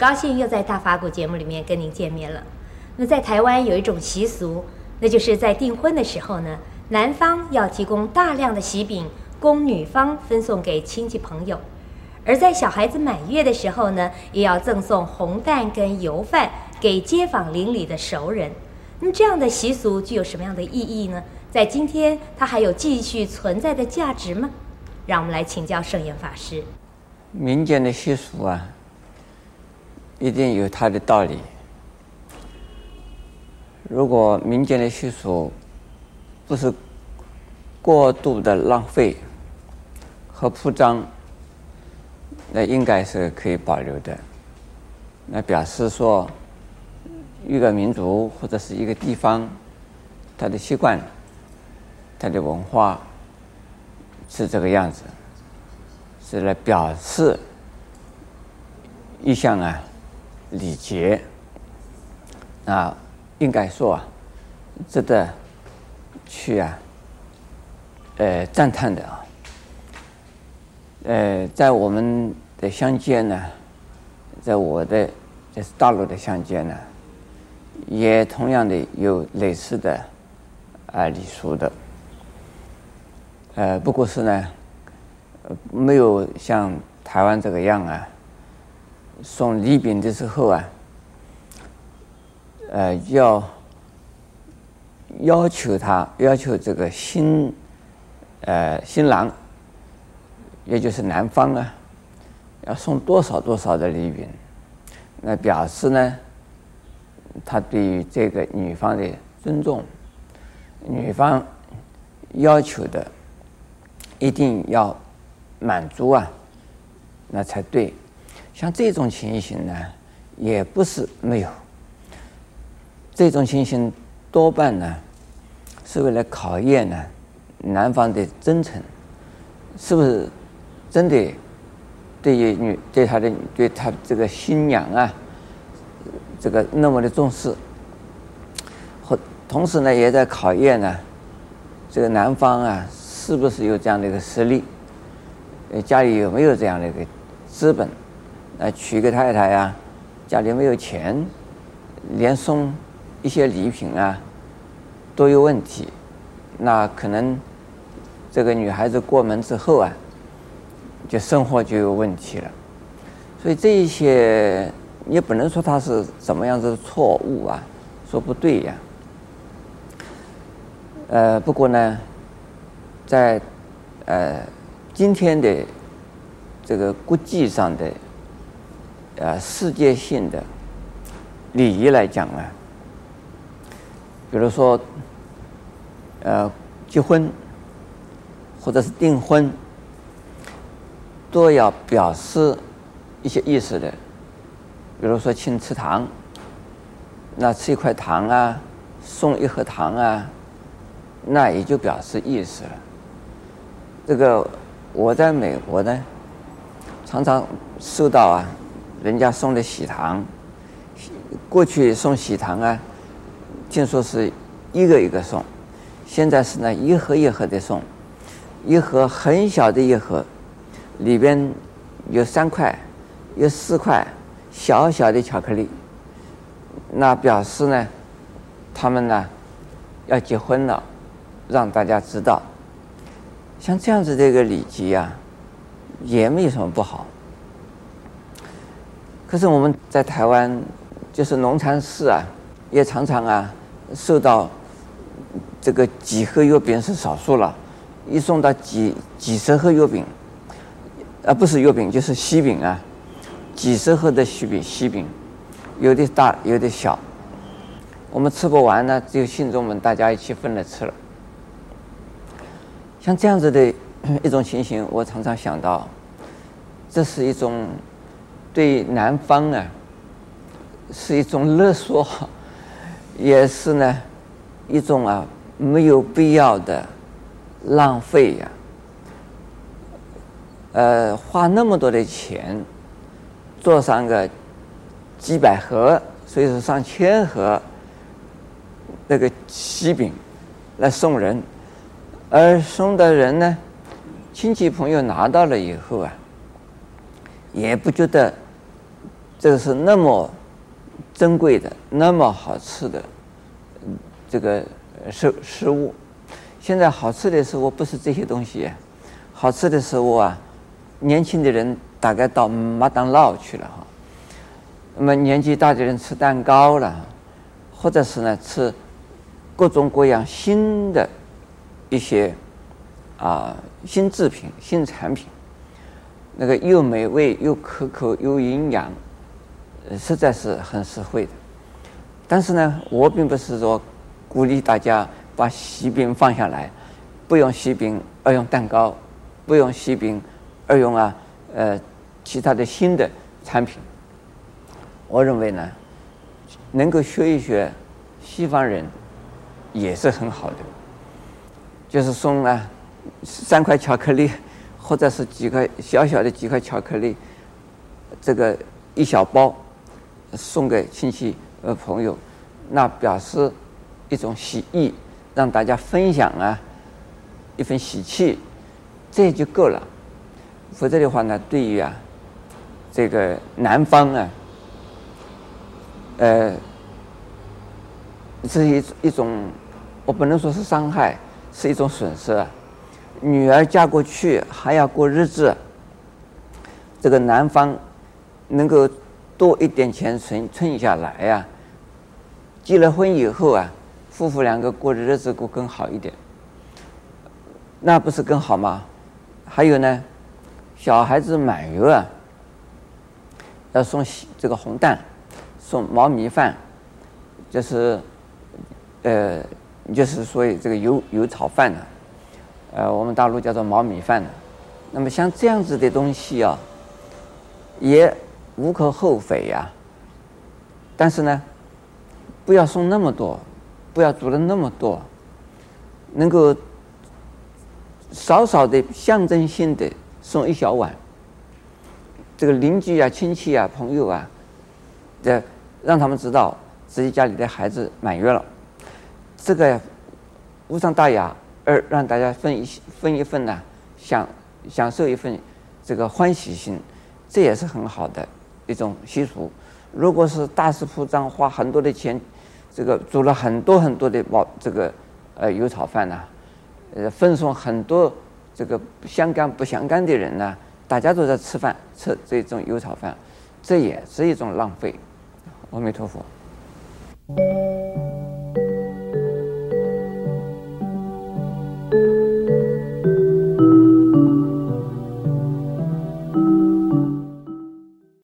高兴又在大法鼓节目里面跟您见面了。那在台湾有一种习俗，那就是在订婚的时候呢，男方要提供大量的喜饼供女方分送给亲戚朋友，而在小孩子满月的时候呢，也要赠送红蛋跟油饭给街坊邻里的熟人。那么这样的习俗具有什么样的意义呢？在今天，它还有继续存在的价值吗？让我们来请教圣严法师。民间的习俗啊，一定有它的道理。如果民间的习俗不是过度的浪费和铺张，那应该是可以保留的。那表示说，一个民族或者是一个地方，它的习惯、它的文化是这个样子。是来表示一项啊礼节，啊，应该说啊，值得去啊，呃赞叹的啊，呃，在我们的乡间呢，在我的这是大陆的乡间呢，也同样的有类似的啊礼俗的，呃，不过是呢。没有像台湾这个样啊，送礼品的时候啊，呃，要要求他要求这个新呃新郎，也就是男方啊，要送多少多少的礼品，那表示呢，他对于这个女方的尊重，女方要求的一定要。满足啊，那才对。像这种情形呢，也不是没有。这种情形多半呢，是为了考验呢男方的真诚，是不是真的对于女对他的对他这个新娘啊，这个那么的重视。或同时呢，也在考验呢这个男方啊，是不是有这样的一个实力。呃，家里有没有这样的一个资本？来娶个太太呀，家里没有钱，连送一些礼品啊都有问题，那可能这个女孩子过门之后啊，就生活就有问题了。所以这一些也不能说他是怎么样子的错误啊，说不对呀。呃，不过呢，在呃。今天的这个国际上的呃世界性的礼仪来讲啊，比如说呃结婚或者是订婚，都要表示一些意思的，比如说请吃糖，那吃一块糖啊，送一盒糖啊，那也就表示意思了，这个。我在美国呢，常常收到啊，人家送的喜糖。过去送喜糖啊，听说是一个一个送，现在是呢一盒一盒的送，一盒很小的一盒，里边有三块，有四块小小的巧克力。那表示呢，他们呢要结婚了，让大家知道。像这样子的一个礼节啊，也没有什么不好。可是我们在台湾，就是农禅寺啊，也常常啊，受到这个几盒月饼是少数了，一送到几几十盒月饼，啊不是月饼就是西饼啊，几十盒的喜饼喜饼，有的大有的小，我们吃不完呢，只有信众们大家一起分了吃了。像这样子的一种情形，我常常想到，这是一种对男方啊，是一种勒索，也是呢一种啊没有必要的浪费呀。呃，花那么多的钱做上个几百盒，所以说上千盒那个喜饼来送人。而送的人呢，亲戚朋友拿到了以后啊，也不觉得这个是那么珍贵的、那么好吃的这个食食物。现在好吃的食物不是这些东西，好吃的食物啊，年轻的人大概到麦当劳去了哈。那么年纪大的人吃蛋糕了，或者是呢吃各种各样新的一些啊新制品、新产品，那个又美味又可口又营养，实在是很实惠的。但是呢，我并不是说鼓励大家把西饼放下来，不用西饼而用蛋糕，不用西饼而用啊呃其他的新的产品。我认为呢，能够学一学西方人也是很好的，就是送啊三块巧克力，或者是几块小小的几块巧克力，这个一小包送给亲戚和朋友，那表示一种喜意，让大家分享啊一份喜气，这就够了。否则的话呢，对于啊这个男方啊。呃，是一一种，我不能说是伤害，是一种损失啊。女儿嫁过去还要过日子，这个男方能够多一点钱存存下来呀、结了婚以后啊，夫妇两个过的日子过更好一点，那不是更好吗？还有呢，小孩子满月啊，要送这个红蛋。送毛米饭，就是，呃，就是所谓这个油油炒饭呢，呃，我们大陆叫做毛米饭呢。那么像这样子的东西啊，也无可厚非呀。但是呢，不要送那么多，不要煮的那么多，能够少少的象征性的送一小碗，这个邻居啊、亲戚啊、朋友啊，这。让他们知道自己家里的孩子满月了，这个无伤大雅，而让大家分一分一份呢，享享受一份这个欢喜心，这也是很好的一种习俗。如果是大肆铺张，花很多的钱，这个煮了很多很多的毛这个呃油炒饭呢，呃分送很多这个相干不相干的人呢，大家都在吃饭吃这种油炒饭，这也是一种浪费。阿弥陀佛。